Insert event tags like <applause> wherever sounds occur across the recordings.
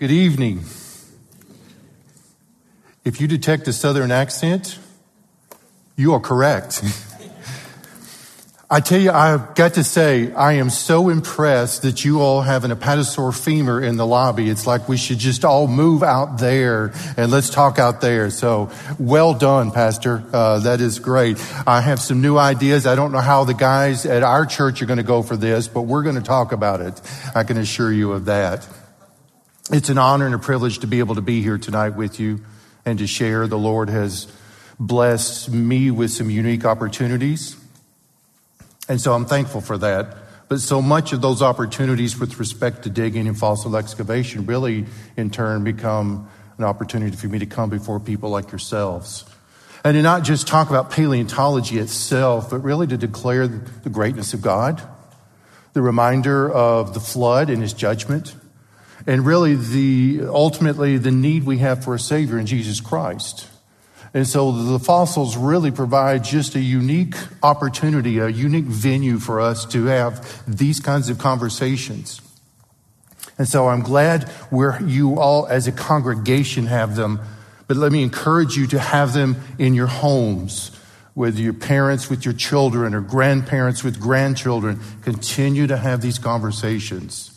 Good evening. If you detect a southern accent, you are correct. <laughs> I tell you, I've got to say, I am so impressed that you all have an apatosaur femur in the lobby. It's like we should just all move out there and let's talk out there. So well done, Pastor. Uh, that is great. I have some new ideas. I don't know how the guys at our church are going to go for this, but we're going to talk about it. I can assure you of that. It's an honor and a privilege to be able to be here tonight with you and to share. The Lord has blessed me with some unique opportunities and so I'm thankful for that. But so much of those opportunities with respect to digging and fossil excavation really, in turn, become an opportunity for me to come before people like yourselves. And to not just talk about paleontology itself, but really to declare the greatness of God, the reminder of the flood and his judgment, and really the ultimately the need we have for a Savior in Jesus Christ. And so the fossils really provide just a unique opportunity, a unique venue for us to have these kinds of conversations. And so I'm glad where you all as a congregation have them, but let me encourage you to have them in your homes with your parents, with your children, or grandparents with grandchildren. Continue to have these conversations.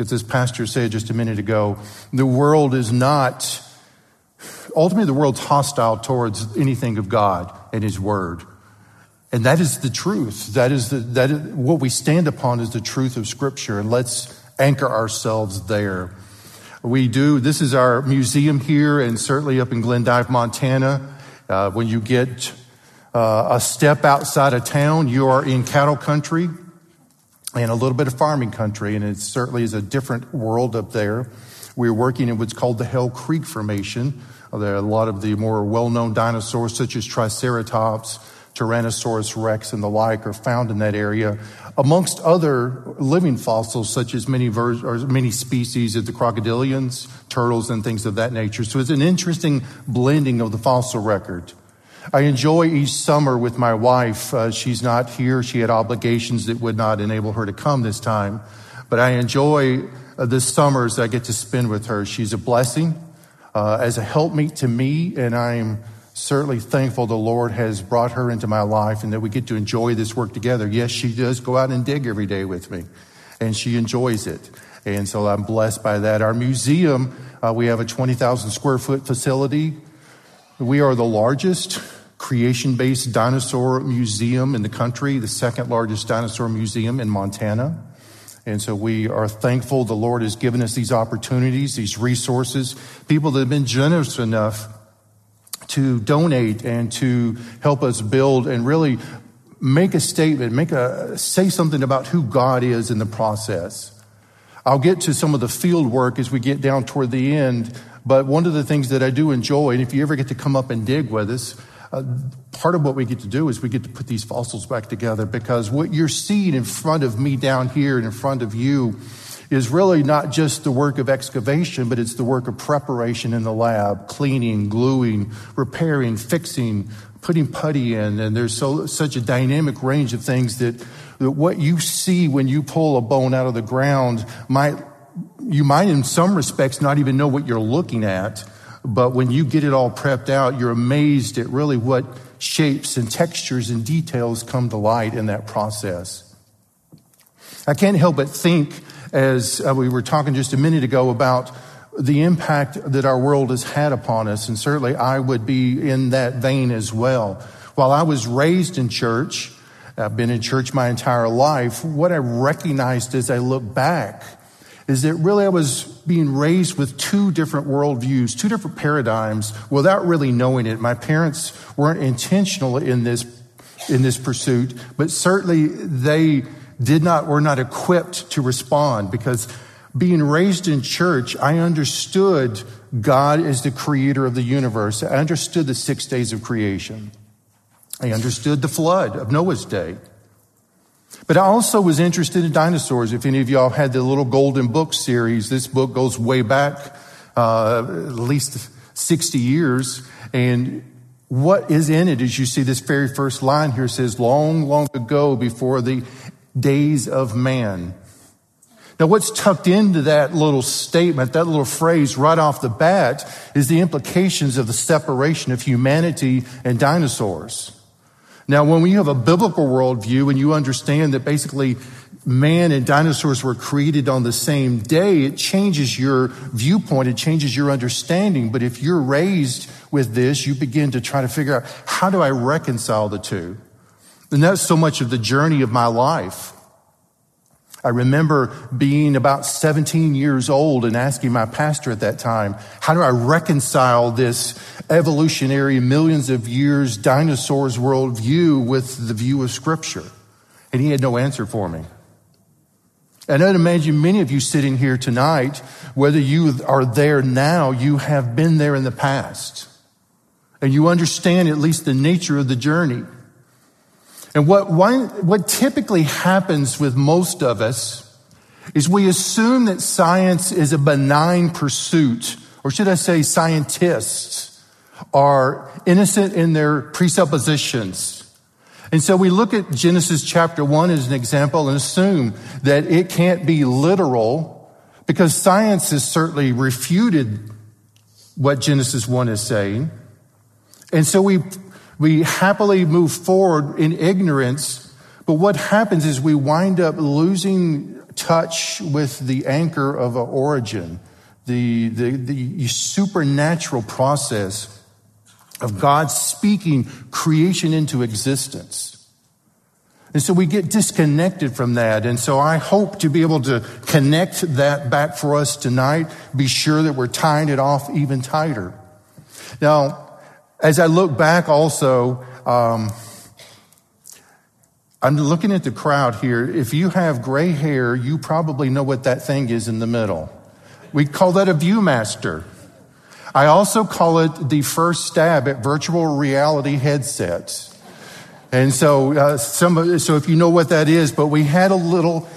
Because this Pastor said just a minute ago, the world is not ultimately the world's hostile towards anything of God and His Word. And that is the truth. That is, the, that is what we stand upon is the truth of Scripture. And let's anchor ourselves there. We do, this is our museum here and certainly up in Glendive, Montana. Uh, when you get uh, a step outside of town, you are in cattle country and a little bit of farming country. And it certainly is a different world up there. We're working in what's called the Hell Creek Formation, there are a lot of the more well-known dinosaurs, such as Triceratops, Tyrannosaurus rex, and the like, are found in that area, amongst other living fossils, such as many or many species of the crocodilians, turtles, and things of that nature. So it's an interesting blending of the fossil record. I enjoy each summer with my wife. Uh, she's not here. She had obligations that would not enable her to come this time. But I enjoy uh, the summers I get to spend with her. She's a blessing uh, as a helpmeet to me, and I'm certainly thankful the Lord has brought her into my life and that we get to enjoy this work together. Yes, she does go out and dig every day with me, and she enjoys it. And so I'm blessed by that. Our museum, uh, we have a 20,000 square foot facility. We are the largest creation based dinosaur museum in the country, the second largest dinosaur museum in Montana. And so we are thankful the Lord has given us these opportunities, these resources, people that have been generous enough to donate and to help us build and really make a statement, make a, say something about who God is in the process. I'll get to some of the field work as we get down toward the end, but one of the things that I do enjoy, and if you ever get to come up and dig with us, uh, part of what we get to do is we get to put these fossils back together because what you're seeing in front of me down here and in front of you is really not just the work of excavation, but it's the work of preparation in the lab, cleaning, gluing, repairing, fixing, putting putty in. And there's so, such a dynamic range of things that, that what you see when you pull a bone out of the ground might, you might in some respects not even know what you're looking at but when you get it all prepped out, you're amazed at really what shapes and textures and details come to light in that process. I can't help but think, as uh, we were talking just a minute ago about the impact that our world has had upon us, and certainly I would be in that vein as well. While I was raised in church, I've been in church my entire life, what I recognized as I look back is that really I was being raised with two different worldviews, two different paradigms without really knowing it. My parents weren't intentional in this, in this pursuit, but certainly they did not, were not equipped to respond because being raised in church, I understood God as the creator of the universe. I understood the six days of creation. I understood the flood of Noah's day. But I also was interested in dinosaurs. If any of y'all had the little golden book series, this book goes way back, uh, at least 60 years. And what is in it is you see this very first line here says, long, long ago before the days of man. Now, what's tucked into that little statement, that little phrase right off the bat, is the implications of the separation of humanity and dinosaurs. Now, when you have a biblical worldview and you understand that basically man and dinosaurs were created on the same day, it changes your viewpoint, it changes your understanding. But if you're raised with this, you begin to try to figure out how do I reconcile the two? And that's so much of the journey of my life. I remember being about 17 years old and asking my pastor at that time, how do I reconcile this evolutionary millions of years dinosaurs worldview with the view of scripture? And he had no answer for me. And I'd imagine many of you sitting here tonight, whether you are there now, you have been there in the past. And you understand at least the nature of the journey. And what, what typically happens with most of us is we assume that science is a benign pursuit, or should I say scientists are innocent in their presuppositions. And so we look at Genesis chapter one as an example and assume that it can't be literal because science has certainly refuted what Genesis one is saying. And so we we happily move forward in ignorance, but what happens is we wind up losing touch with the anchor of our origin, the, the, the supernatural process of God speaking creation into existence. And so we get disconnected from that. And so I hope to be able to connect that back for us tonight, be sure that we're tying it off even tighter. Now, as I look back also, um, I'm looking at the crowd here. If you have gray hair, you probably know what that thing is in the middle. We call that a Viewmaster. I also call it the first stab at virtual reality headsets. And so, uh, some, so if you know what that is, but we had a little,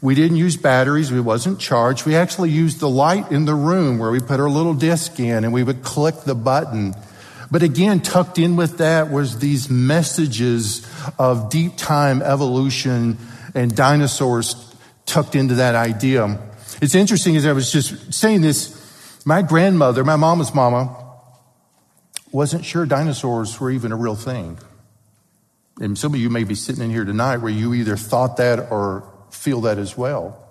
we didn't use batteries. We wasn't charged. We actually used the light in the room where we put our little disc in and we would click the button but again, tucked in with that was these messages of deep time evolution and dinosaurs tucked into that idea. It's interesting as I was just saying this, my grandmother, my mama's mama, wasn't sure dinosaurs were even a real thing. And some of you may be sitting in here tonight where you either thought that or feel that as well.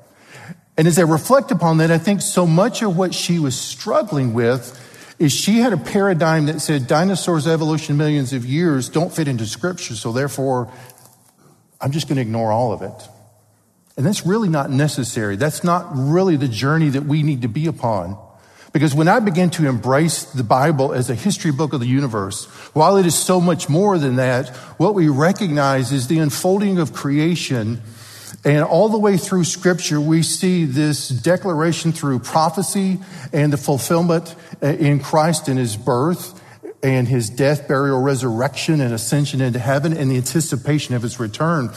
And as I reflect upon that, I think so much of what she was struggling with is she had a paradigm that said dinosaurs' evolution millions of years don't fit into scripture, so therefore I'm just going to ignore all of it. And that's really not necessary. That's not really the journey that we need to be upon. Because when I began to embrace the Bible as a history book of the universe, while it is so much more than that, what we recognize is the unfolding of creation and all the way through scripture, we see this declaration through prophecy and the fulfillment uh, in Christ in his birth and his death, burial, resurrection, and ascension into heaven and the anticipation of his return.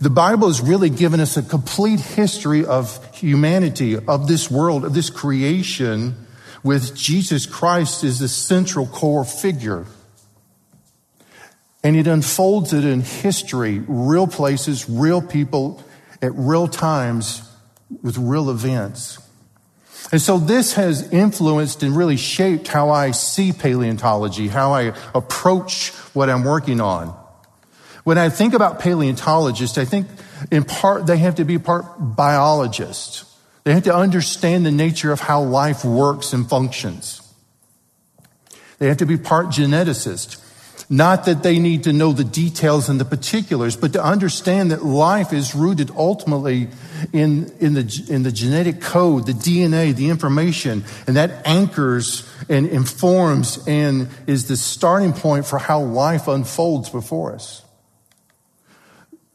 The Bible has really given us a complete history of humanity, of this world, of this creation, with Jesus Christ as the central core figure. And it unfolds it in history, real places, real people, at real times with real events. And so this has influenced and really shaped how I see paleontology, how I approach what I'm working on. When I think about paleontologists, I think in part they have to be part biologists. They have to understand the nature of how life works and functions. They have to be part geneticist. Not that they need to know the details and the particulars, but to understand that life is rooted ultimately in, in, the, in the genetic code, the DNA, the information, and that anchors and informs and is the starting point for how life unfolds before us.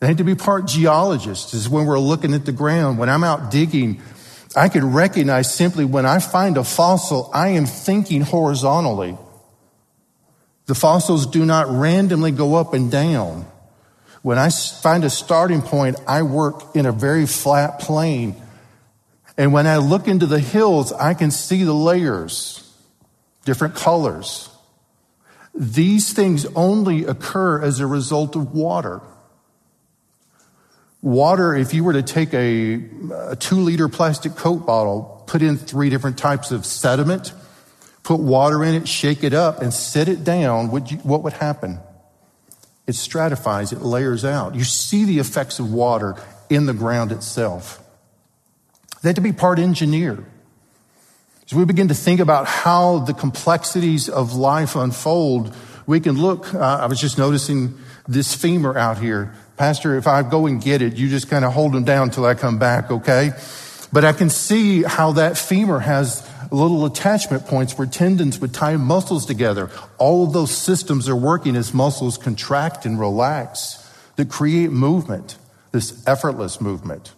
They need to be part geologists, is when we're looking at the ground. When I'm out digging, I can recognize simply when I find a fossil, I am thinking horizontally. The fossils do not randomly go up and down. When I find a starting point, I work in a very flat plane. And when I look into the hills, I can see the layers, different colors. These things only occur as a result of water. Water, if you were to take a, a two liter plastic Coke bottle, put in three different types of sediment, put water in it, shake it up, and set it down, would you, what would happen? It stratifies, it layers out. You see the effects of water in the ground itself. They had to be part engineer. As we begin to think about how the complexities of life unfold, we can look. Uh, I was just noticing this femur out here. Pastor, if I go and get it, you just kind of hold them down until I come back, okay? But I can see how that femur has little attachment points where tendons would tie muscles together. All of those systems are working as muscles contract and relax that create movement, this effortless movement.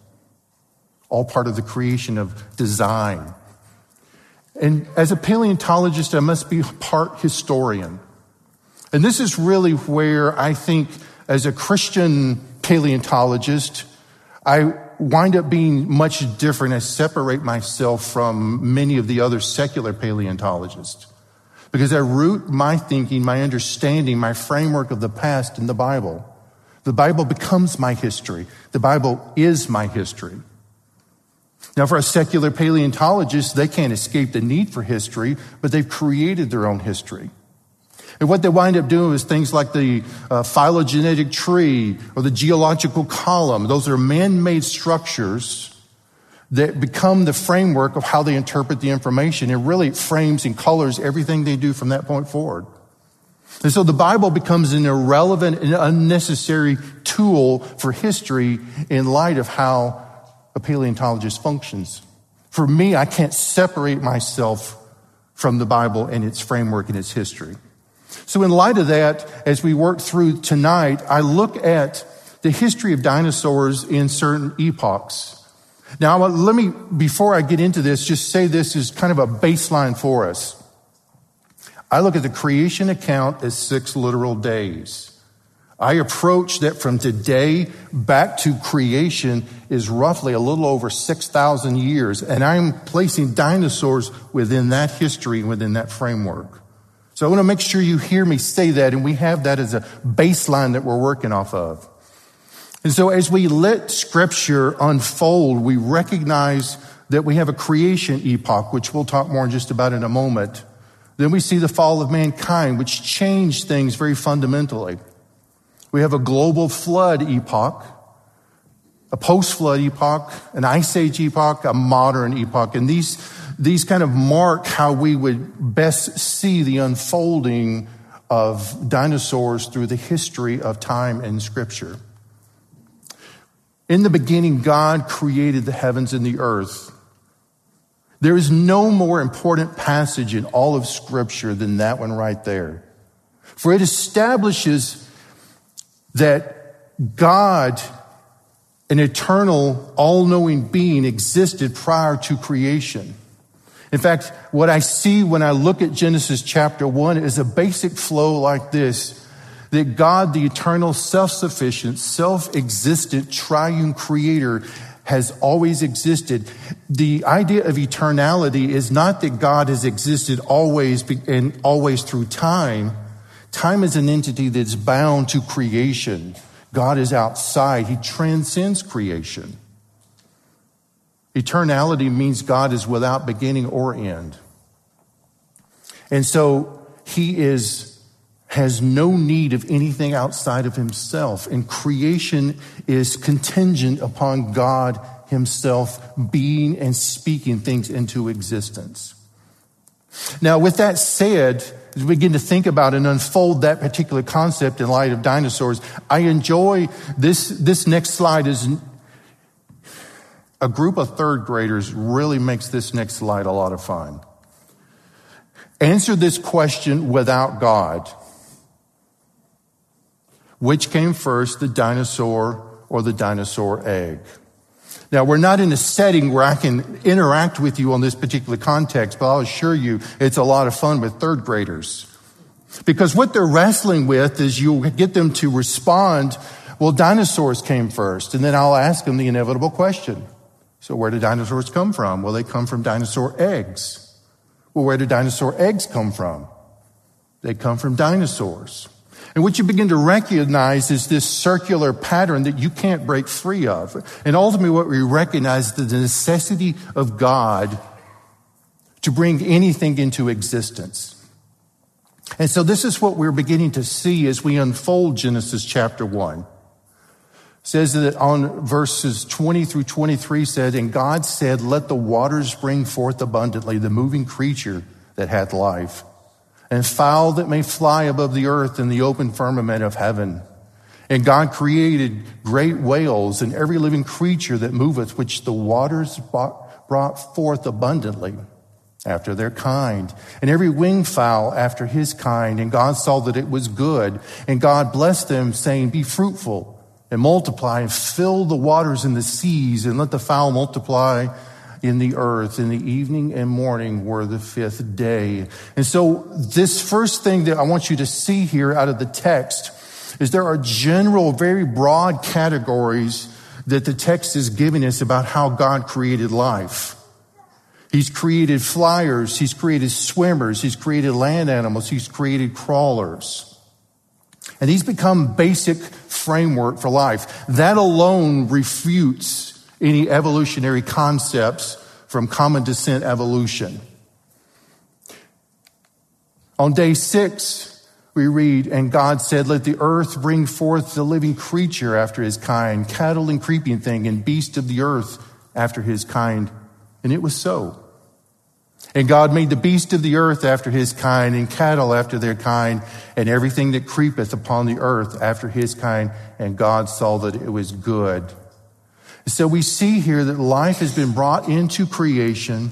All part of the creation of design. And as a paleontologist, I must be part historian. And this is really where I think, as a Christian paleontologist, I wind up being much different. I separate myself from many of the other secular paleontologists because I root my thinking, my understanding, my framework of the past in the Bible. The Bible becomes my history. The Bible is my history. Now, for a secular paleontologist, they can't escape the need for history, but they've created their own history. And what they wind up doing is things like the uh, phylogenetic tree or the geological column. Those are man-made structures that become the framework of how they interpret the information. It really frames and colors everything they do from that point forward. And so the Bible becomes an irrelevant and unnecessary tool for history in light of how a paleontologist functions. For me, I can't separate myself from the Bible and its framework and its history. So, in light of that, as we work through tonight, I look at the history of dinosaurs in certain epochs. Now, let me, before I get into this, just say this is kind of a baseline for us. I look at the creation account as six literal days. I approach that from today back to creation is roughly a little over 6,000 years, and I'm placing dinosaurs within that history, within that framework. So I want to make sure you hear me say that, and we have that as a baseline that we're working off of. And so as we let scripture unfold, we recognize that we have a creation epoch, which we'll talk more just about in a moment. Then we see the fall of mankind, which changed things very fundamentally. We have a global flood epoch, a post flood epoch, an ice age epoch, a modern epoch. And these, these kind of mark how we would best see the unfolding of dinosaurs through the history of time and scripture. In the beginning, God created the heavens and the earth. There is no more important passage in all of scripture than that one right there. For it establishes that God, an eternal, all knowing being, existed prior to creation. In fact, what I see when I look at Genesis chapter 1 is a basic flow like this that God, the eternal, self sufficient, self existent, triune creator, has always existed. The idea of eternality is not that God has existed always and always through time Time is an entity that's bound to creation. God is outside, He transcends creation. Eternality means God is without beginning or end. And so He is has no need of anything outside of himself. And creation is contingent upon God himself being and speaking things into existence. Now, with that said, as we begin to think about and unfold that particular concept in light of dinosaurs, I enjoy this, this next slide is a group of third graders really makes this next slide a lot of fun. Answer this question without God. Which came first, the dinosaur or the dinosaur egg? Now, we're not in a setting where I can interact with you on this particular context, but I'll assure you it's a lot of fun with third graders. Because what they're wrestling with is you'll get them to respond, well, dinosaurs came first. And then I'll ask them the inevitable question. So where do dinosaurs come from? Well, they come from dinosaur eggs. Well, where do dinosaur eggs come from? They come from dinosaurs. And what you begin to recognize is this circular pattern that you can't break free of. And ultimately, what we recognize is the necessity of God to bring anything into existence. And so, this is what we're beginning to see as we unfold Genesis chapter 1 says that on verses 20 through 23 said, And God said, Let the waters bring forth abundantly the moving creature that hath life, and fowl that may fly above the earth in the open firmament of heaven. And God created great whales and every living creature that moveth, which the waters brought forth abundantly after their kind, and every winged fowl after his kind. And God saw that it was good. And God blessed them, saying, Be fruitful and multiply and fill the waters in the seas and let the fowl multiply in the earth. In the evening and morning were the fifth day. And so this first thing that I want you to see here out of the text is there are general, very broad categories that the text is giving us about how God created life. He's created flyers. He's created swimmers. He's created land animals. He's created crawlers. And these become basic framework for life. That alone refutes any evolutionary concepts from common descent evolution. On day six, we read, And God said, Let the earth bring forth the living creature after his kind, cattle and creeping thing, and beast of the earth after his kind. And it was so. And God made the beast of the earth after his kind, and cattle after their kind, and everything that creepeth upon the earth after his kind. And God saw that it was good. So we see here that life has been brought into creation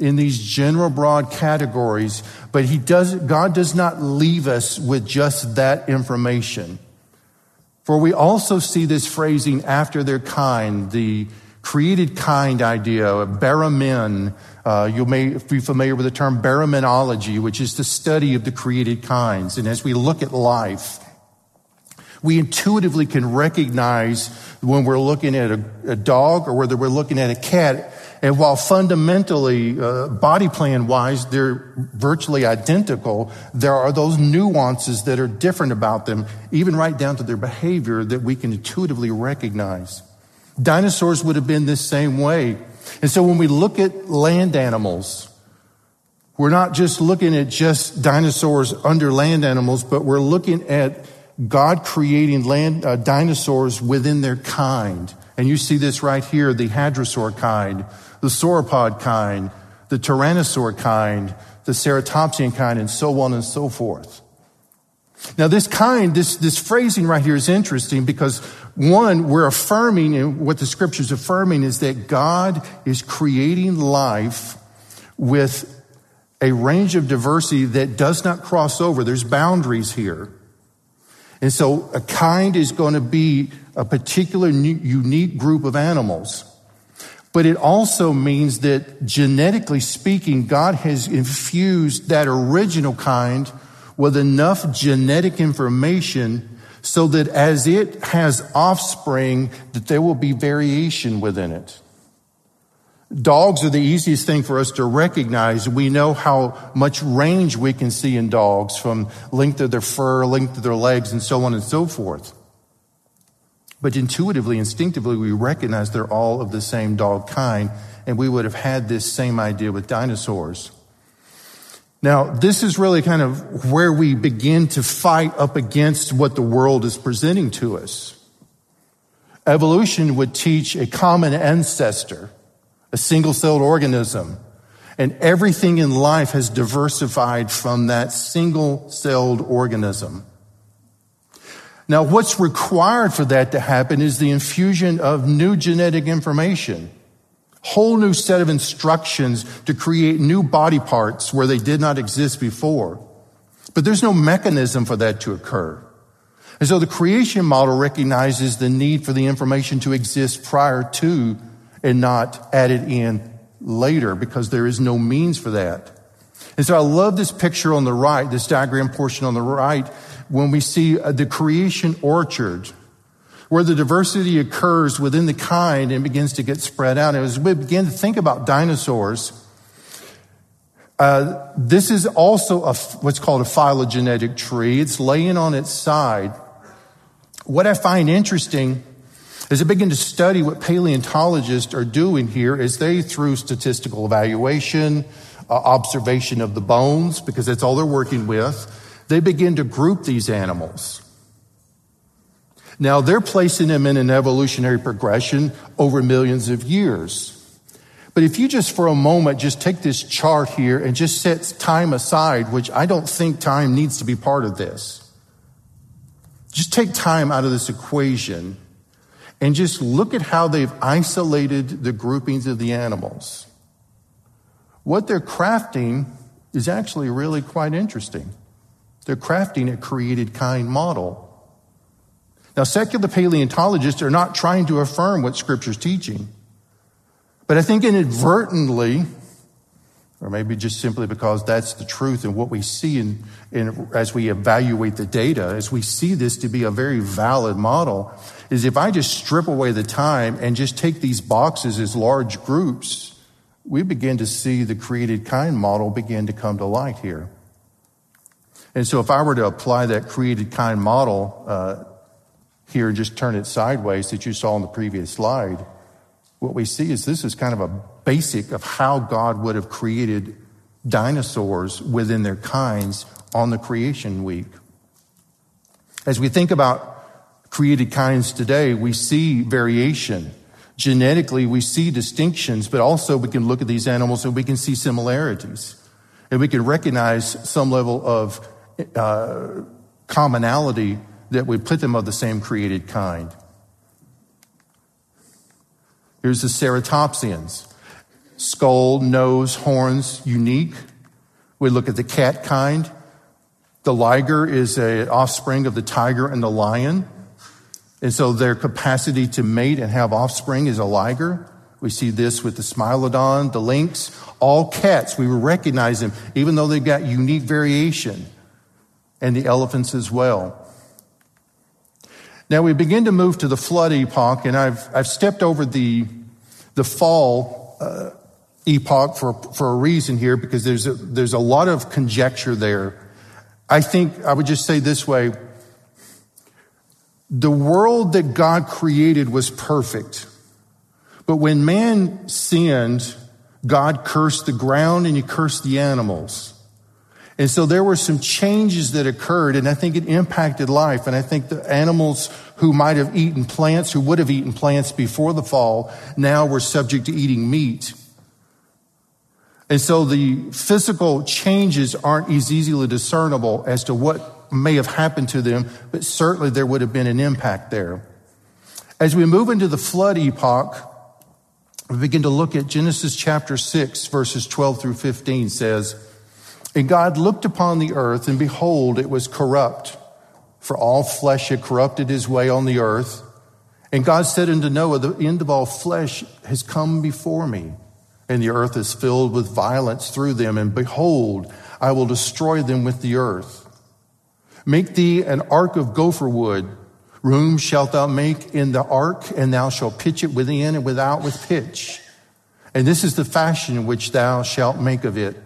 in these general broad categories, but he does, God does not leave us with just that information. For we also see this phrasing after their kind, the created kind idea, baramin, uh, you may be familiar with the term baraminology, which is the study of the created kinds. And as we look at life, we intuitively can recognize when we're looking at a, a dog or whether we're looking at a cat. And while fundamentally, uh, body plan wise, they're virtually identical, there are those nuances that are different about them, even right down to their behavior that we can intuitively recognize. Dinosaurs would have been this same way. And so when we look at land animals, we're not just looking at just dinosaurs under land animals, but we're looking at God creating land uh, dinosaurs within their kind. And you see this right here, the hadrosaur kind, the sauropod kind, the tyrannosaur kind, the ceratopsian kind, and so on and so forth. Now, this kind, this, this phrasing right here is interesting because one, we're affirming, and what the scripture's affirming is that God is creating life with a range of diversity that does not cross over. There's boundaries here. And so a kind is going to be a particular unique group of animals. But it also means that genetically speaking, God has infused that original kind with enough genetic information so that as it has offspring, that there will be variation within it. Dogs are the easiest thing for us to recognize. We know how much range we can see in dogs from length of their fur, length of their legs, and so on and so forth. But intuitively, instinctively, we recognize they're all of the same dog kind, and we would have had this same idea with dinosaurs. Now, this is really kind of where we begin to fight up against what the world is presenting to us. Evolution would teach a common ancestor, a single celled organism, and everything in life has diversified from that single celled organism. Now, what's required for that to happen is the infusion of new genetic information whole new set of instructions to create new body parts where they did not exist before. But there's no mechanism for that to occur. And so the creation model recognizes the need for the information to exist prior to and not added in later because there is no means for that. And so I love this picture on the right, this diagram portion on the right, when we see uh, the creation orchard where the diversity occurs within the kind and begins to get spread out. And as we begin to think about dinosaurs, Uh, this is also a, what's called a phylogenetic tree. It's laying on its side. What I find interesting as I begin to study what paleontologists are doing here is they, through statistical evaluation, uh, observation of the bones, because that's all they're working with, they begin to group these animals. Now they're placing them in an evolutionary progression over millions of years. But if you just for a moment just take this chart here and just set time aside, which I don't think time needs to be part of this. Just take time out of this equation and just look at how they've isolated the groupings of the animals. What they're crafting is actually really quite interesting. They're crafting a created kind model. Now, secular paleontologists are not trying to affirm what Scripture's teaching. But I think inadvertently, or maybe just simply because that's the truth and what we see in, in, as we evaluate the data, as we see this to be a very valid model, is if I just strip away the time and just take these boxes as large groups, we begin to see the created kind model begin to come to light here. And so if I were to apply that created kind model uh, here, and just turn it sideways that you saw in the previous slide, what we see is this is kind of a basic of how God would have created dinosaurs within their kinds on the creation week. As we think about created kinds today, we see variation. Genetically, we see distinctions, but also we can look at these animals and we can see similarities. And we can recognize some level of uh, commonality that would put them of the same created kind. Here's the ceratopsians skull, nose, horns, unique. We look at the cat kind. The liger is an offspring of the tiger and the lion. And so their capacity to mate and have offspring is a liger. We see this with the smilodon, the lynx, all cats. We recognize them, even though they've got unique variation, and the elephants as well. Now we begin to move to the flood epoch, and I've, I've stepped over the, the fall uh, epoch for, for a reason here because there's a, there's a lot of conjecture there. I think I would just say this way. The world that God created was perfect. But when man sinned, God cursed the ground and he cursed the animals. And so there were some changes that occurred, and I think it impacted life. And I think the animals who might have eaten plants, who would have eaten plants before the fall, now were subject to eating meat. And so the physical changes aren't as easily discernible as to what may have happened to them, but certainly there would have been an impact there. As we move into the flood epoch, we begin to look at Genesis chapter 6, verses 12 through 15 says, and God looked upon the earth, and behold, it was corrupt, for all flesh had corrupted his way on the earth. And God said unto Noah, The end of all flesh has come before me, and the earth is filled with violence through them. And behold, I will destroy them with the earth. Make thee an ark of gopher wood. Room shalt thou make in the ark, and thou shalt pitch it within and without with pitch. And this is the fashion which thou shalt make of it.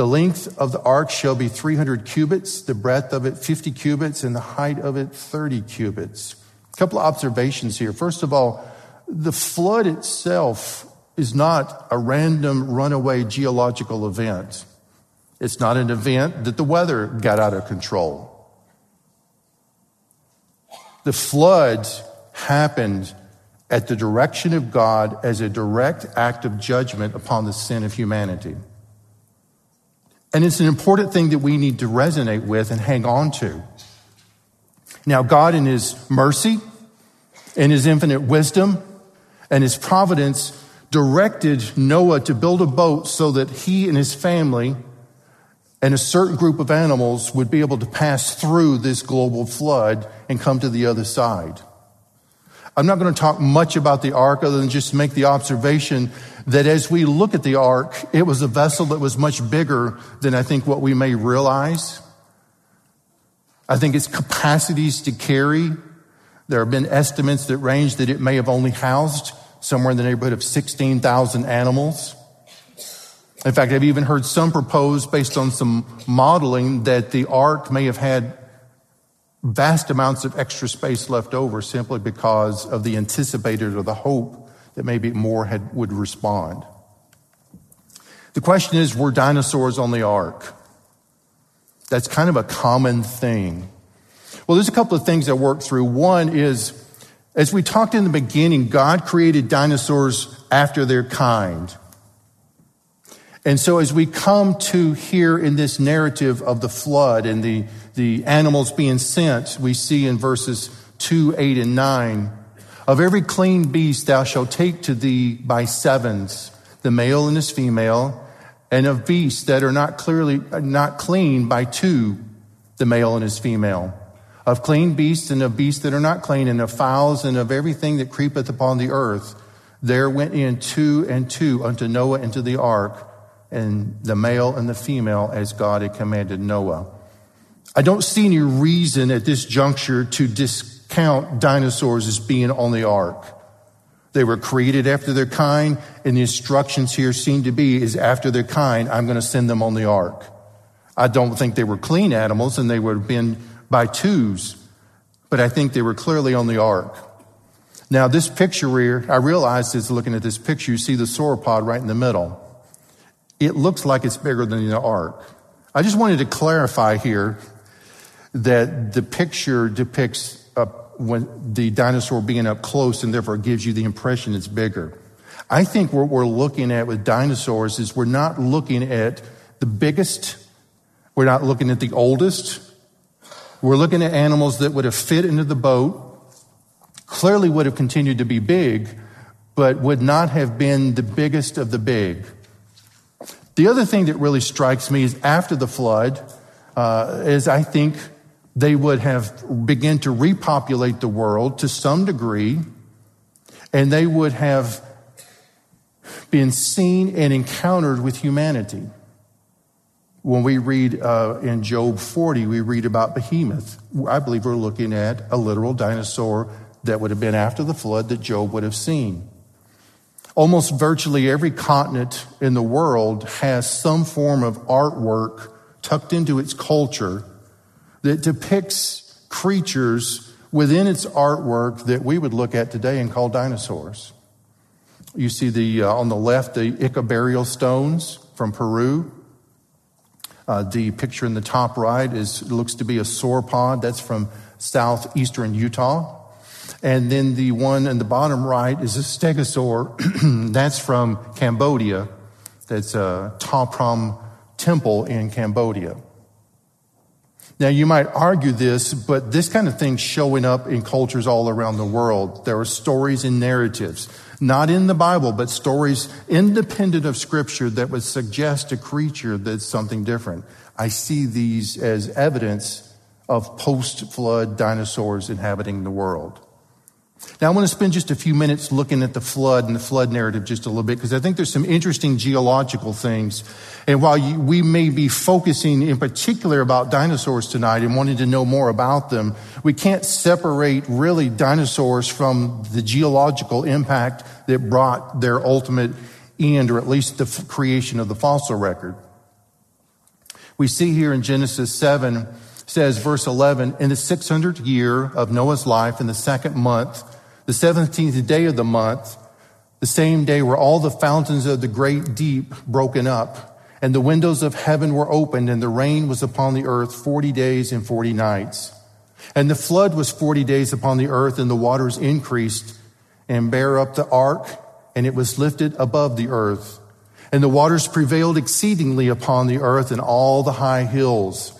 The length of the ark shall be 300 cubits, the breadth of it 50 cubits, and the height of it 30 cubits. A couple of observations here. First of all, the flood itself is not a random runaway geological event. It's not an event that the weather got out of control. The flood happened at the direction of God as a direct act of judgment upon the sin of humanity. And it's an important thing that we need to resonate with and hang on to. Now, God, in His mercy, in His infinite wisdom, and His providence, directed Noah to build a boat so that he and his family and a certain group of animals would be able to pass through this global flood and come to the other side. I'm not going to talk much about the ark other than just make the observation that as we look at the ark, it was a vessel that was much bigger than I think what we may realize. I think its capacities to carry, there have been estimates that range that it may have only housed somewhere in the neighborhood of 16,000 animals. In fact, I've even heard some propose, based on some modeling, that the ark may have had vast amounts of extra space left over simply because of the anticipated or the hope that maybe more had, would respond. The question is were dinosaurs on the ark? That's kind of a common thing. Well, there's a couple of things I worked through. One is, as we talked in the beginning, God created dinosaurs after their kind. And so as we come to here in this narrative of the flood and the, the animals being sent, we see in verses 2, 8, and 9, of every clean beast thou shalt take to thee by sevens, the male and his female, and of beasts that are not clearly, not clean by two, the male and his female. Of clean beasts and of beasts that are not clean, and of fowls and of everything that creepeth upon the earth, there went in two and two unto Noah into the ark and the male and the female as God had commanded Noah. I don't see any reason at this juncture to discount dinosaurs as being on the ark. They were created after their kind, and the instructions here seem to be is after their kind, I'm going to send them on the ark. I don't think they were clean animals and they would have been by twos, but I think they were clearly on the ark. Now, this picture here, I realized as looking at this picture, you see the sauropod right in the middle it looks like it's bigger than the ark. I just wanted to clarify here that the picture depicts when the dinosaur being up close and therefore gives you the impression it's bigger. I think what we're looking at with dinosaurs is we're not looking at the biggest, we're not looking at the oldest. We're looking at animals that would have fit into the boat, clearly would have continued to be big, but would not have been the biggest of the big. The other thing that really strikes me is after the flood, uh, is I think they would have begun to repopulate the world to some degree, and they would have been seen and encountered with humanity. When we read uh, in Job 40, we read about Behemoth. I believe we're looking at a literal dinosaur that would have been after the flood that Job would have seen. Almost virtually every continent in the world has some form of artwork tucked into its culture that depicts creatures within its artwork that we would look at today and call dinosaurs. You see the uh, on the left the Ica burial stones from Peru. Uh, the picture in the top right is looks to be a sauropod. That's from southeastern Utah. And then the one in the bottom right is a stegosaur. <clears throat> That's from Cambodia. That's a Ta Prohm temple in Cambodia. Now, you might argue this, but this kind of thing showing up in cultures all around the world. There are stories and narratives, not in the Bible, but stories independent of Scripture that would suggest a creature that's something different. I see these as evidence of post flood dinosaurs inhabiting the world. Now, I want to spend just a few minutes looking at the flood and the flood narrative just a little bit because I think there's some interesting geological things. And while you, we may be focusing in particular about dinosaurs tonight and wanting to know more about them, we can't separate really dinosaurs from the geological impact that brought their ultimate end, or at least the f- creation of the fossil record. We see here in Genesis 7 says, verse 11, in the 600th year of Noah's life, in the second month, the 17th day of the month, the same day were all the fountains of the great deep broken up, and the windows of heaven were opened, and the rain was upon the earth 40 days and 40 nights. And the flood was 40 days upon the earth, and the waters increased and bare up the ark, and it was lifted above the earth. And the waters prevailed exceedingly upon the earth, and all the high hills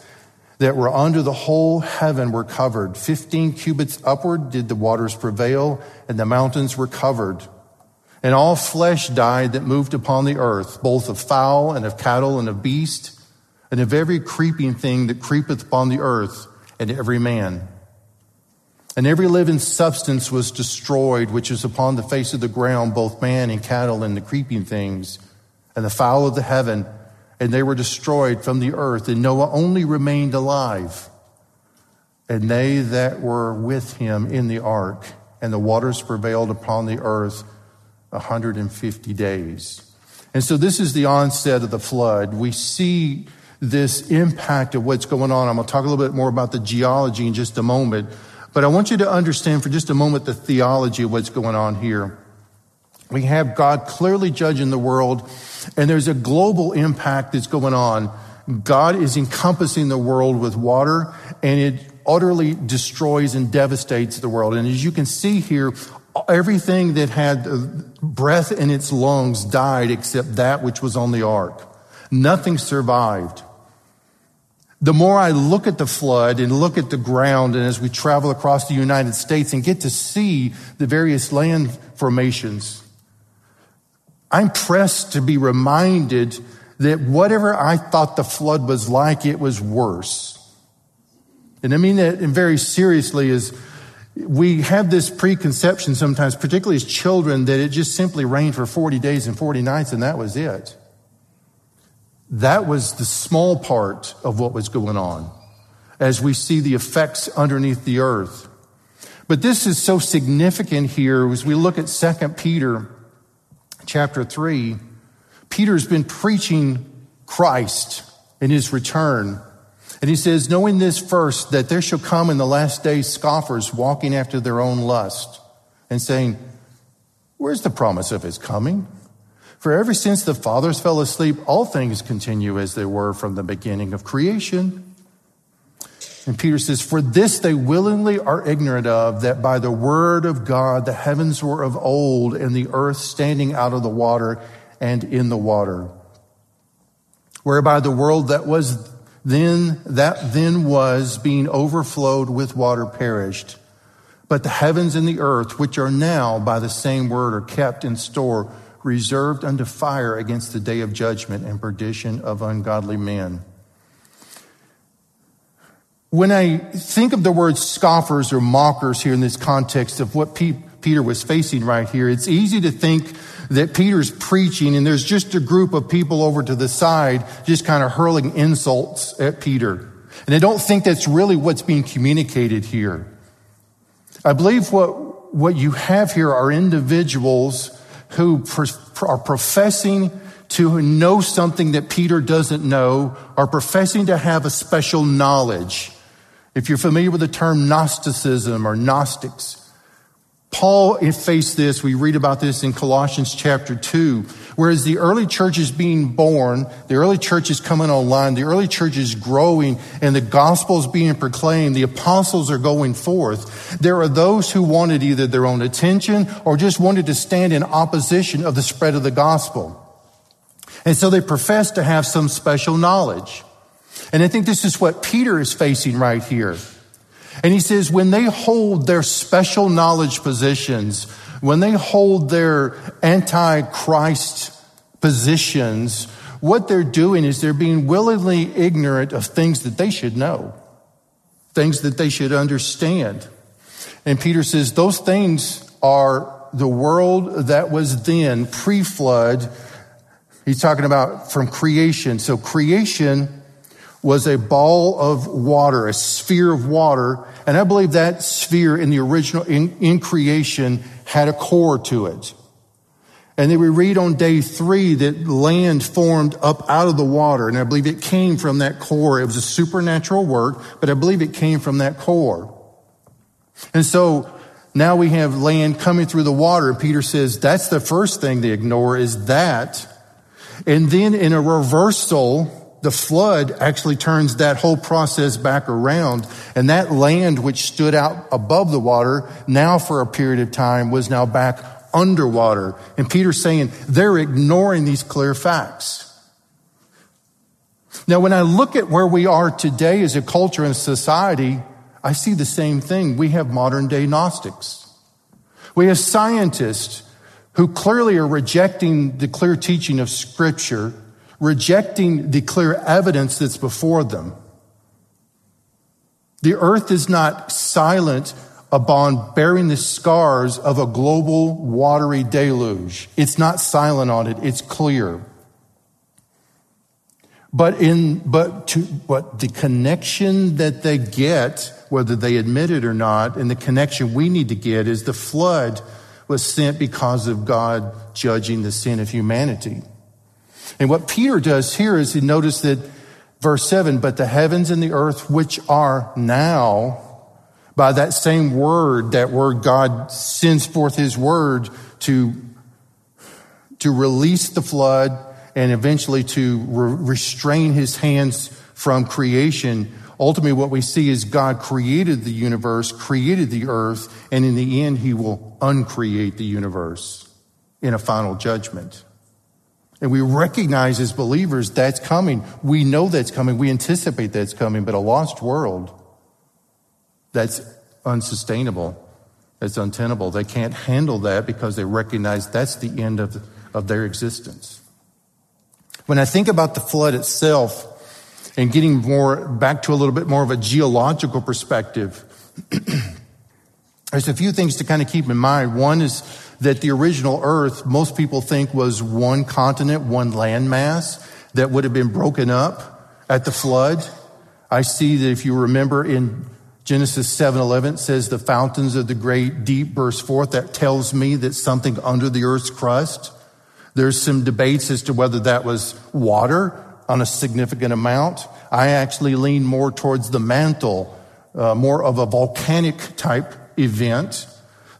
that were under the whole heaven were covered. Fifteen cubits upward did the waters prevail, and the mountains were covered. And all flesh died that moved upon the earth, both of fowl and of cattle and of beast, and of every creeping thing that creepeth upon the earth, and every man. And every living substance was destroyed, which is upon the face of the ground, both man and cattle and the creeping things, and the fowl of the heaven and they were destroyed from the earth, and Noah only remained alive, and they that were with him in the ark, and the waters prevailed upon the earth 150 days. And so this is the onset of the flood. We see this impact of what's going on. I'm going to talk a little bit more about the geology in just a moment. But I want you to understand for just a moment the theology of what's going on here. We have God clearly judging the world, and there's a global impact that's going on. God is encompassing the world with water, and it utterly destroys and devastates the world. And as you can see here, everything that had breath in its lungs died except that which was on the ark. Nothing survived. The more I look at the flood and look at the ground, and as we travel across the United States and get to see the various land formations, I'm pressed to be reminded that whatever I thought the flood was like, it was worse. And I mean that very seriously is we have this preconception sometimes, particularly as children, that it just simply rained for 40 days and 40 nights and that was it. That was the small part of what was going on as we see the effects underneath the earth. But this is so significant here as we look at 2 Peter chapter 3. Peter's been preaching Christ and his return. And he says, knowing this first, that there shall come in the last days scoffers walking after their own lust and saying, Where's the promise of his coming? For ever since the fathers fell asleep, all things continue as they were from the beginning of creation. And Peter says, For this they willingly are ignorant of, that by the word of God the heavens were of old, and the earth standing out of the water and in the water. Whereby the world that was then, that then was being overflowed with water perished. But the heavens and the earth, which are now by the same word, are kept in store reserved unto fire against the day of judgment and perdition of ungodly men. When I think of the word scoffers or mockers here in this context of what Peter was facing right here, it's easy to think that Peter's preaching and there's just a group of people over to the side just kind of hurling insults at Peter. And I don't think that's really what's being communicated here. I believe what, what you have here are individuals who are professing to know something that Peter doesn't know, are professing to have a special knowledge. If you're familiar with the term Gnosticism or Gnostics, Paul faced this. We read about this in Colossians chapter 2. Whereas the early church is being born, the early church is coming online, the early church is growing, and the gospel is being proclaimed, the apostles are going forth. There are those who wanted either their own attention or just wanted to stand in opposition of the spread of the gospel. And so they profess to have some special knowledge. And I think this is what Peter is facing right here. And he says, when they hold their special knowledge positions, when they hold their anti-Christ positions, what they're doing is they're being willingly ignorant of things that they should know, things that they should understand. And Peter says those things are the world that was then pre-flood. He's talking about from creation. So creation was a ball of water, a sphere of water. And I believe that sphere in the original, in, in creation, had a core to it. And then we read on day three that land formed up out of the water. And I believe it came from that core. It was a supernatural work, but I believe it came from that core. And so now we have land coming through the water. Peter says that's the first thing they ignore is that. And then in a reversal, the flood actually turns that whole process back around. And that land which stood out above the water now for a period of time was now back underwater. And Peter's saying they're ignoring these clear facts. Now, when I look at where we are today as a culture and society, I see the same thing. We have modern day Gnostics. We have scientists who clearly are rejecting the clear teaching of scripture rejecting the clear evidence that's before them. The earth is not silent upon bearing the scars of a global watery deluge. It's not silent on it. It's clear. But in, but to, but the connection that they get, whether they admit it or not, and the connection we need to get is the flood was sent because of God judging the sin of humanity. And what Peter does here is he notice that verse 7 but the heavens and the earth which are now by that same word, that word God sends forth his word to, to release the flood and eventually to re- restrain his hands from creation. Ultimately, what we see is God created the universe, created the earth, and in the end, he will uncreate the universe in a final judgment. And we recognize as believers that's coming. We know that's coming. We anticipate that's coming, but a lost world, that's unsustainable. That's untenable. They can't handle that because they recognize that's the end of, of their existence. When I think about the flood itself and getting more back to a little bit more of a geological perspective, <clears throat> there's a few things to kind of keep in mind. One is that the original earth, most people think was one continent, one landmass that would have been broken up at the flood. I see that if you remember in Genesis 7:11 says the fountains of the great deep burst forth. That tells me that something under the earth's crust. There's some debates as to whether that was water on a significant amount. I actually lean more towards the mantle, uh, more of a volcanic type event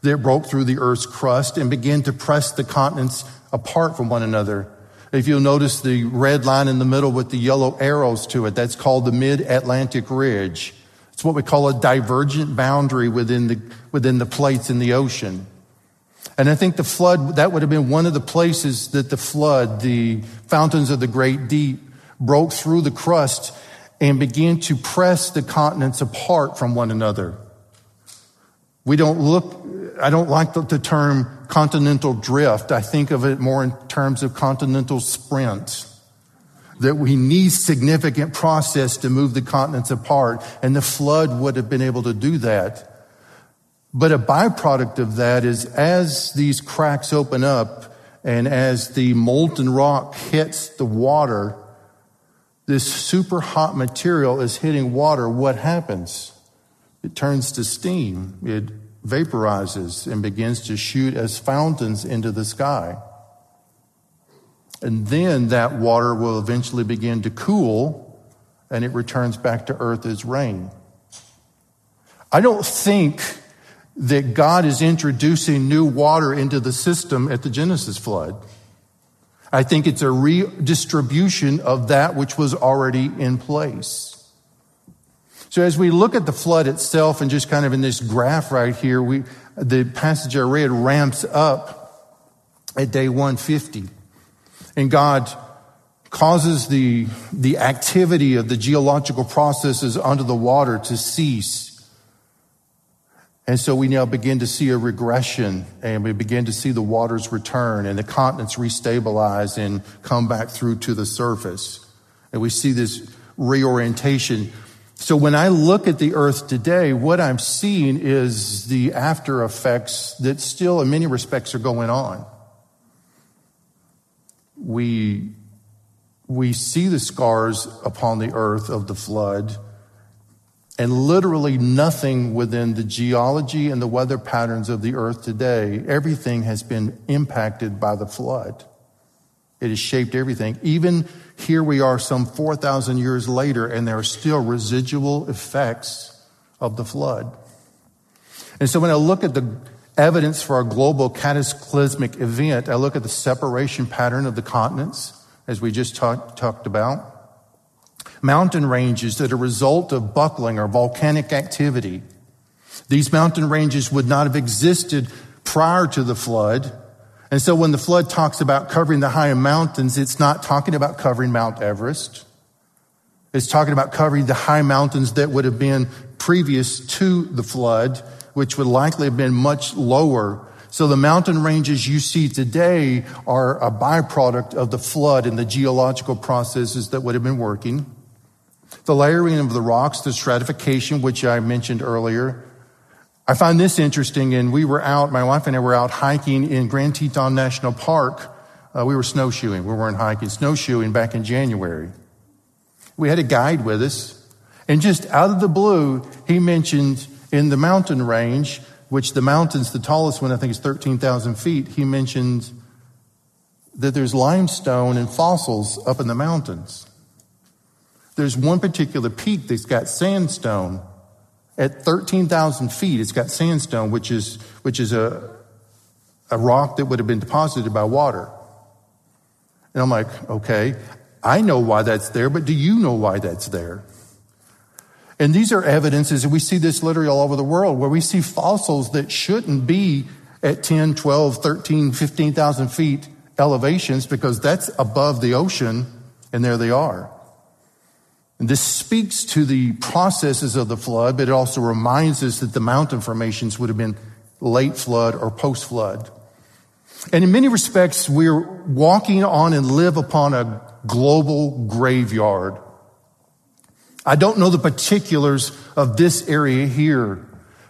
that broke through the earth's crust and began to press the continents apart from one another. If you'll notice the red line in the middle with the yellow arrows to it, that's called the mid-Atlantic ridge. It's what we call a divergent boundary within the, within the plates in the ocean. And I think the flood, that would have been one of the places that the flood, the fountains of the great deep, broke through the crust and began to press the continents apart from one another. We don't look, I don't like the, the term continental drift. I think of it more in terms of continental sprint. That we need significant process to move the continents apart, and the flood would have been able to do that. But a byproduct of that is as these cracks open up and as the molten rock hits the water, this super hot material is hitting water. What happens? It turns to steam. It vaporizes and begins to shoot as fountains into the sky. And then that water will eventually begin to cool and it returns back to earth as rain. I don't think that God is introducing new water into the system at the Genesis flood. I think it's a redistribution of that which was already in place. So as we look at the flood itself and just kind of in this graph right here, we, the passage I read ramps up at day 150. And God causes the, the activity of the geological processes under the water to cease. And so we now begin to see a regression and we begin to see the waters return and the continents restabilize and come back through to the surface. And we see this reorientation. So when I look at the earth today, what I'm seeing is the after effects that still in many respects are going on we, we see the scars upon the earth of the flood, and literally nothing within the geology and the weather patterns of the earth today, everything has been impacted by the flood. It has shaped everything. Even here we are some 4,000 years later, and there are still residual effects of the flood. And so when I look at the evidence for a global cataclysmic event, I look at the separation pattern of the continents, as we just talk, talked about. Mountain ranges that are a result of buckling or volcanic activity. These mountain ranges would not have existed prior to the flood. And so when the flood talks about covering the high mountains, it's not talking about covering Mount Everest. It's talking about covering the high mountains that would have been previous to the flood which would likely have been much lower. So the mountain ranges you see today are a byproduct of the flood and the geological processes that would have been working. The layering of the rocks, the stratification, which I mentioned earlier. I find this interesting, and we were out, my wife and I were out hiking in Grand Teton National Park. Uh, we were snowshoeing. We weren't hiking, snowshoeing back in January. We had a guide with us, and just out of the blue, he mentioned in the mountain range, which the mountain's the tallest one, I think is 13,000 feet, he mentioned that there's limestone and fossils up in the mountains. There's one particular peak that's got sandstone. At 13,000 feet, it's got sandstone, which is, which is a, a rock that would have been deposited by water. And I'm like, okay, I know why that's there, but do you know why that's there? And these are evidences, and we see this literally all over the world, where we see fossils that shouldn't be at 10, 12, 13, 15,000 feet elevations because that's above the ocean, and there they are. And this speaks to the processes of the flood, but it also reminds us that the mountain formations would have been late flood or post flood. And in many respects, we're walking on and live upon a global graveyard. I don't know the particulars of this area here,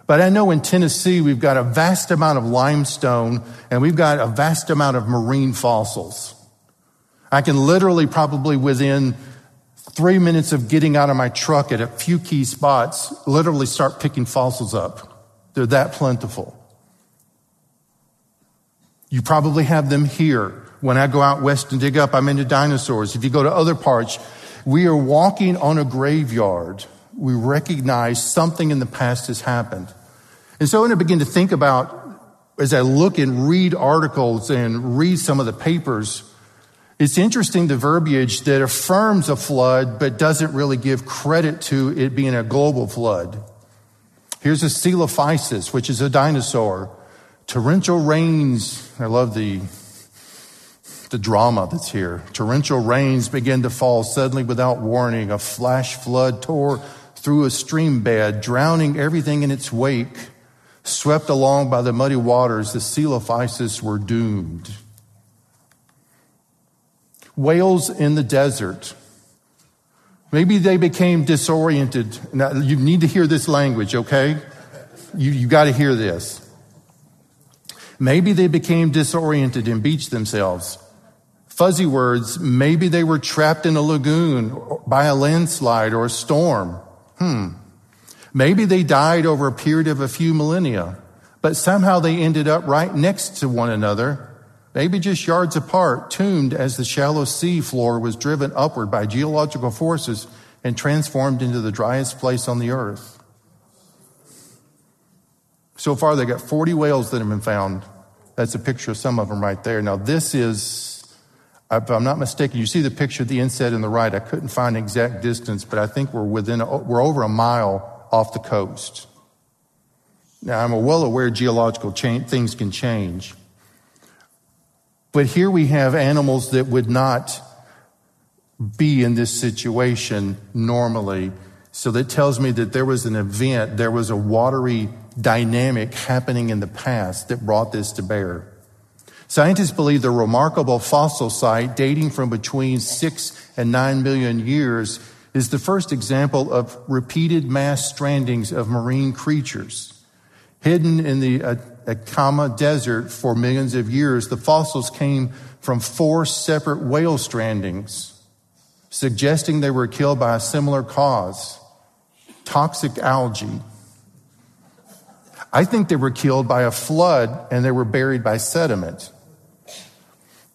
but I know in Tennessee we've got a vast amount of limestone and we've got a vast amount of marine fossils. I can literally probably within three minutes of getting out of my truck at a few key spots, literally start picking fossils up. They're that plentiful. You probably have them here. When I go out west and dig up, I'm into dinosaurs. If you go to other parts, we are walking on a graveyard. We recognize something in the past has happened. And so when I begin to think about, as I look and read articles and read some of the papers, it's interesting the verbiage that affirms a flood but doesn't really give credit to it being a global flood. Here's a coelophysis, which is a dinosaur. Torrential rains, I love the, the drama that's here. Torrential rains began to fall suddenly without warning. A flash flood tore through a stream bed, drowning everything in its wake. Swept along by the muddy waters, the coelophysis were doomed. Whales in the desert. Maybe they became disoriented. Now, you need to hear this language, okay? You, you got to hear this. Maybe they became disoriented and beached themselves. Fuzzy words, maybe they were trapped in a lagoon by a landslide or a storm. Hmm. Maybe they died over a period of a few millennia, but somehow they ended up right next to one another, maybe just yards apart, tuned as the shallow sea floor was driven upward by geological forces and transformed into the driest place on the earth. So far, they got 40 whales that have been found. That's a picture of some of them right there. Now, this is, if I'm not mistaken, you see the picture of the inset in the right. I couldn't find exact distance, but I think we're within, we're over a mile off the coast. Now, I'm well aware geological change, things can change. But here we have animals that would not be in this situation normally. So that tells me that there was an event, there was a watery dynamic happening in the past that brought this to bear. Scientists believe the remarkable fossil site dating from between six and nine million years is the first example of repeated mass strandings of marine creatures. Hidden in the uh, Atacama Desert for millions of years, the fossils came from four separate whale strandings, suggesting they were killed by a similar cause toxic algae. I think they were killed by a flood and they were buried by sediment.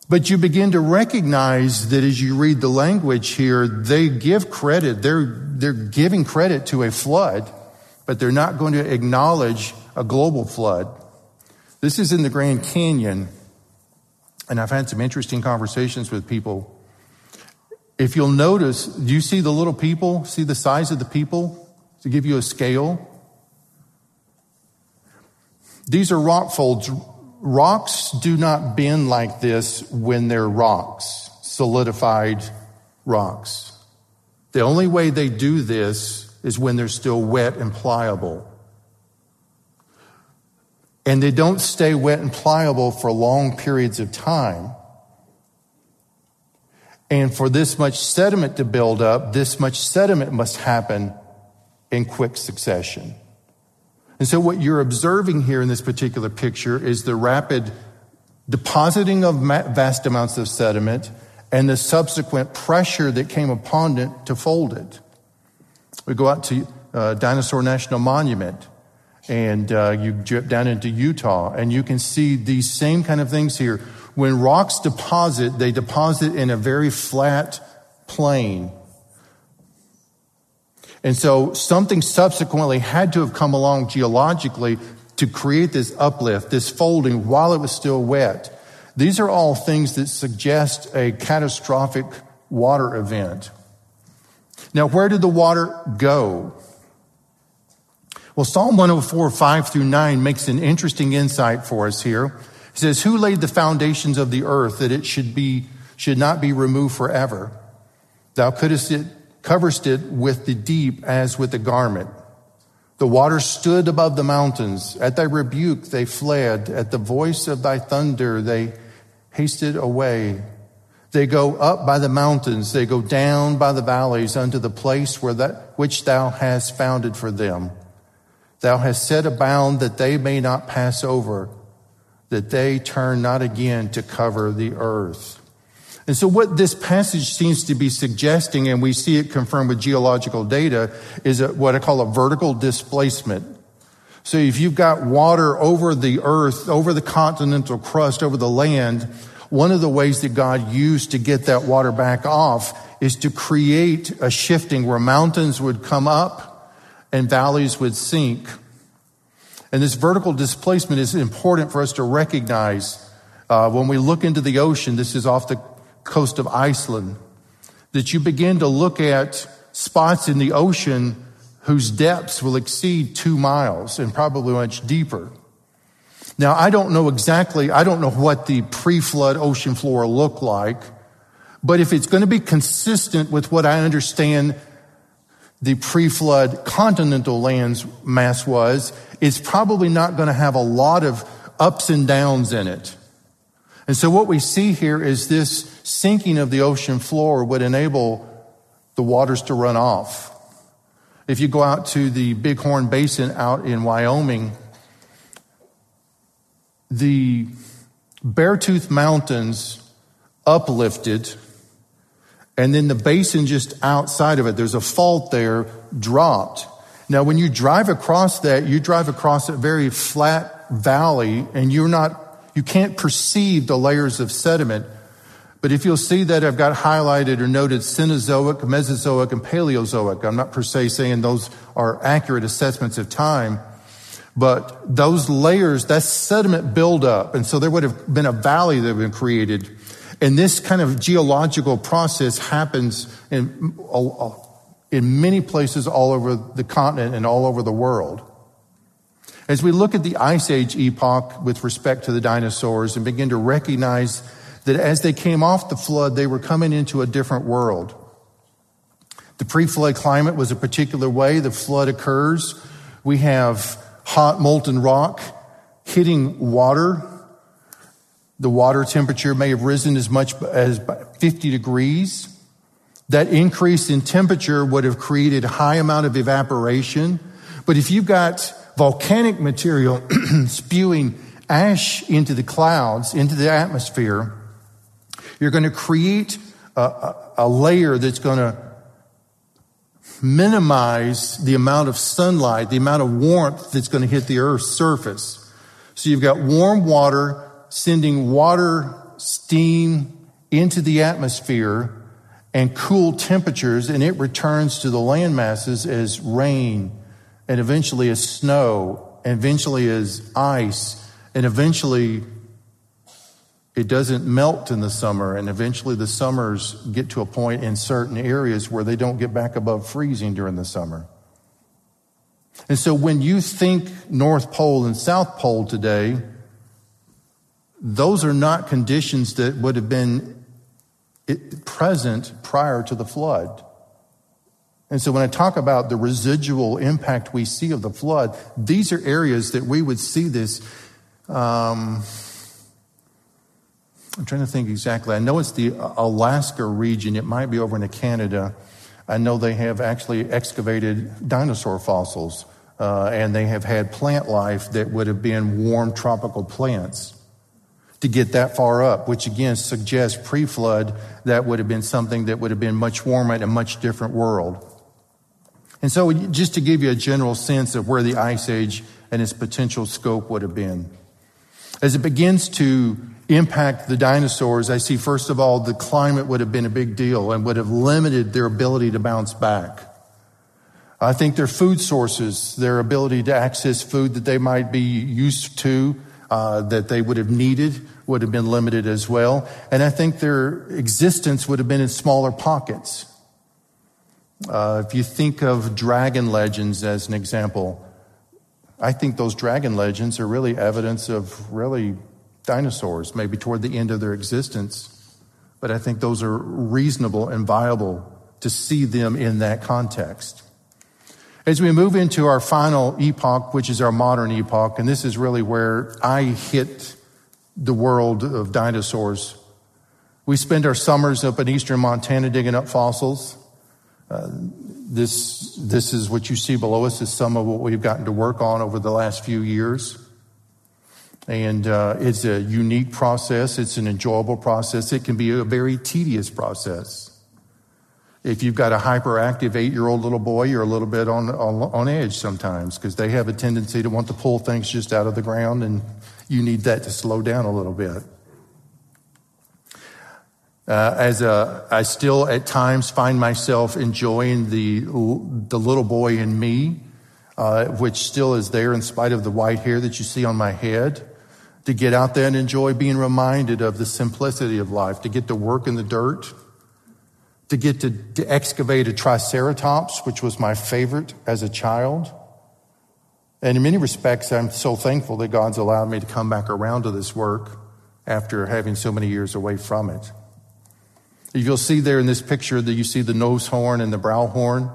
But you begin to recognize that as you read the language here, they give credit. They're, they're giving credit to a flood, but they're not going to acknowledge a global flood. This is in the Grand Canyon, and I've had some interesting conversations with people. If you'll notice, do you see the little people? See the size of the people? To give you a scale, these are rock folds. Rocks do not bend like this when they're rocks, solidified rocks. The only way they do this is when they're still wet and pliable. And they don't stay wet and pliable for long periods of time. And for this much sediment to build up, this much sediment must happen in quick succession. And so what you're observing here in this particular picture is the rapid depositing of vast amounts of sediment and the subsequent pressure that came upon it to fold it. We go out to uh, Dinosaur National Monument and uh, you drip down into Utah and you can see these same kind of things here when rocks deposit, they deposit in a very flat plane. And so something subsequently had to have come along geologically to create this uplift, this folding while it was still wet. These are all things that suggest a catastrophic water event. Now, where did the water go? Well, Psalm 104, 5 through 9 makes an interesting insight for us here. It says, Who laid the foundations of the earth that it should be, should not be removed forever? Thou it, coverest it with the deep as with a garment. The waters stood above the mountains. At thy rebuke they fled. At the voice of thy thunder they hasted away. They go up by the mountains. They go down by the valleys unto the place where that, which thou hast founded for them. Thou hast set a bound that they may not pass over, that they turn not again to cover the earth. And so what this passage seems to be suggesting, and we see it confirmed with geological data, is a, what I call a vertical displacement. So if you've got water over the earth, over the continental crust, over the land, one of the ways that God used to get that water back off is to create a shifting where mountains would come up and valleys would sink. And this vertical displacement is important for us to recognize uh, when we look into the ocean. This is off the coast of Iceland, that you begin to look at spots in the ocean whose depths will exceed two miles and probably much deeper. Now, I don't know exactly, I don't know what the pre-flood ocean floor looked like, but if it's going to be consistent with what I understand the pre-flood continental lands mass was, it's probably not going to have a lot of ups and downs in it. And so what we see here is this sinking of the ocean floor would enable the waters to run off. If you go out to the Bighorn Basin out in Wyoming, the Beartooth Mountains uplifted, and then the basin just outside of it, there's a fault there, dropped. Now, when you drive across that, you drive across a very flat valley, and you're not you can't perceive the layers of sediment. But if you'll see that I've got highlighted or noted Cenozoic, Mesozoic, and Paleozoic, I'm not per se saying those are accurate assessments of time, but those layers, that's sediment buildup. And so there would have been a valley that had been created. And this kind of geological process happens in, in many places all over the continent and all over the world. As we look at the Ice Age epoch with respect to the dinosaurs and begin to recognize that as they came off the flood, they were coming into a different world. The pre-flood climate was a particular way. The flood occurs. We have hot molten rock hitting water. The water temperature may have risen as much as 50 degrees. That increase in temperature would have created a high amount of evaporation. But if you've got volcanic material <clears throat> spewing ash into the clouds, into the atmosphere, you're going to create a, a, a layer that's going to minimize the amount of sunlight, the amount of warmth that's going to hit the Earth's surface. So you've got warm water sending water, steam into the atmosphere and cool temperatures, and it returns to the land masses as rain and eventually as snow, and eventually as ice, and eventually it doesn't melt in the summer, and eventually the summers get to a point in certain areas where they don't get back above freezing during the summer. And so when you think North Pole and South Pole today, those are not conditions that would have been present prior to the flood. And so when I talk about the residual impact we see of the flood, these are areas that we would see this. Um, I'm trying to think exactly. I know it's the Alaska region. It might be over into Canada. I know they have actually excavated dinosaur fossils, uh, and they have had plant life that would have been warm tropical plants to get that far up, which again suggests pre flood that would have been something that would have been much warmer and a much different world. And so, just to give you a general sense of where the ice age and its potential scope would have been. As it begins to impact the dinosaurs, I see first of all, the climate would have been a big deal and would have limited their ability to bounce back. I think their food sources, their ability to access food that they might be used to, uh, that they would have needed, would have been limited as well. And I think their existence would have been in smaller pockets. Uh, if you think of dragon legends as an example, I think those dragon legends are really evidence of really dinosaurs, maybe toward the end of their existence. But I think those are reasonable and viable to see them in that context. As we move into our final epoch, which is our modern epoch, and this is really where I hit the world of dinosaurs. We spend our summers up in eastern Montana digging up fossils. Uh, this, this is what you see below us is some of what we've gotten to work on over the last few years. And uh, it's a unique process. It's an enjoyable process. It can be a very tedious process. If you've got a hyperactive eight year old little boy, you're a little bit on, on, on edge sometimes because they have a tendency to want to pull things just out of the ground, and you need that to slow down a little bit. Uh, as a, I still at times find myself enjoying the, the little boy in me, uh, which still is there in spite of the white hair that you see on my head, to get out there and enjoy being reminded of the simplicity of life, to get to work in the dirt, to get to, to excavate a triceratops, which was my favorite as a child. And in many respects, I'm so thankful that God's allowed me to come back around to this work after having so many years away from it. You'll see there in this picture that you see the nose horn and the brow horn.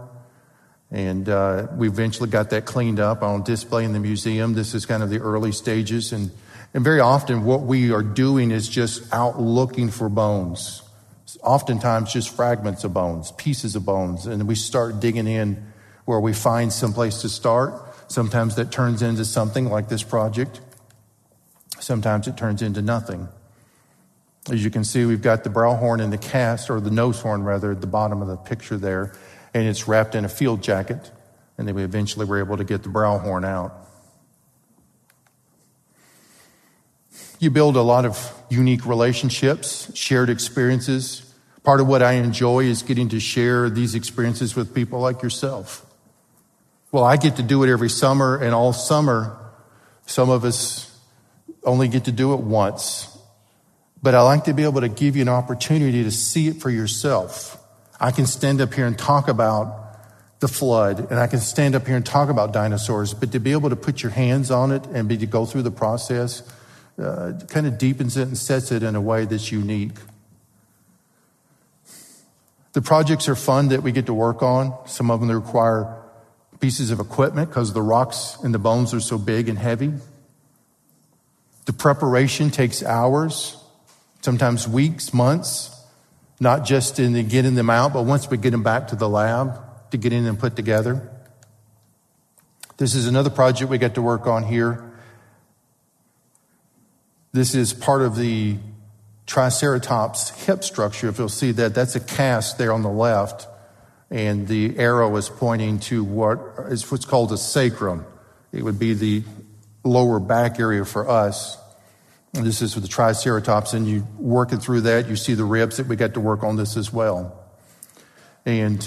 And uh, we eventually got that cleaned up on display in the museum. This is kind of the early stages. And, and very often, what we are doing is just out looking for bones oftentimes just fragments of bones, pieces of bones, and we start digging in where we find some place to start. Sometimes that turns into something like this project. Sometimes it turns into nothing. As you can see, we've got the brow horn in the cast, or the nose horn rather, at the bottom of the picture there, and it's wrapped in a field jacket. And then we eventually were able to get the brow horn out. You build a lot of unique relationships, shared experiences. Part of what I enjoy is getting to share these experiences with people like yourself. Well, I get to do it every summer, and all summer, some of us only get to do it once. But I like to be able to give you an opportunity to see it for yourself. I can stand up here and talk about the flood, and I can stand up here and talk about dinosaurs, but to be able to put your hands on it and be to go through the process, uh, kind of deepens it and sets it in a way that's unique. The projects are fun that we get to work on. Some of them require pieces of equipment because the rocks and the bones are so big and heavy. The preparation takes hours, sometimes weeks, months, not just in the getting them out, but once we get them back to the lab to get in and put together. This is another project we get to work on here. This is part of the Triceratops hip structure. If you'll see that, that's a cast there on the left, and the arrow is pointing to what is what's called a sacrum. It would be the lower back area for us. And this is for the Triceratops, and you working through that, you see the ribs that we got to work on this as well. And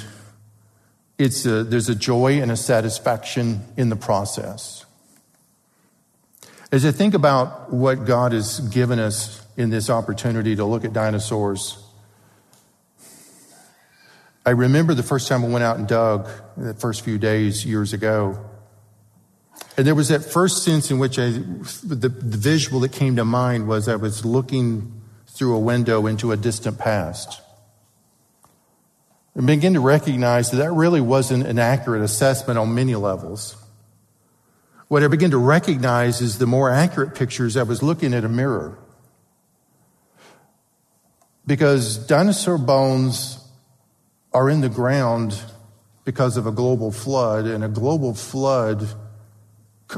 it's a, there's a joy and a satisfaction in the process. As I think about what God has given us in this opportunity to look at dinosaurs, I remember the first time I went out and dug, the first few days years ago. And there was that first sense in which I, the, the visual that came to mind was I was looking through a window into a distant past. And begin to recognize that that really wasn't an accurate assessment on many levels. What I began to recognize is the more accurate pictures, I was looking at a mirror. Because dinosaur bones are in the ground because of a global flood, and a global flood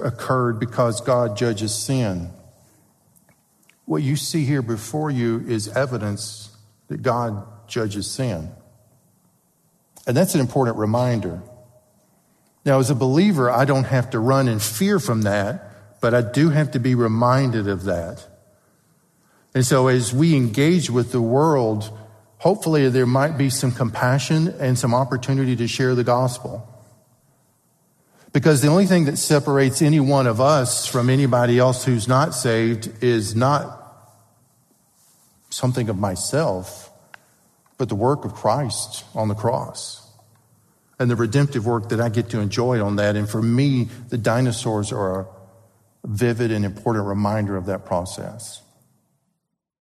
occurred because God judges sin. What you see here before you is evidence that God judges sin. And that's an important reminder. Now, as a believer, I don't have to run in fear from that, but I do have to be reminded of that. And so as we engage with the world, hopefully there might be some compassion and some opportunity to share the gospel. Because the only thing that separates any one of us from anybody else who's not saved is not something of myself, but the work of Christ on the cross and the redemptive work that I get to enjoy on that. And for me, the dinosaurs are a vivid and important reminder of that process.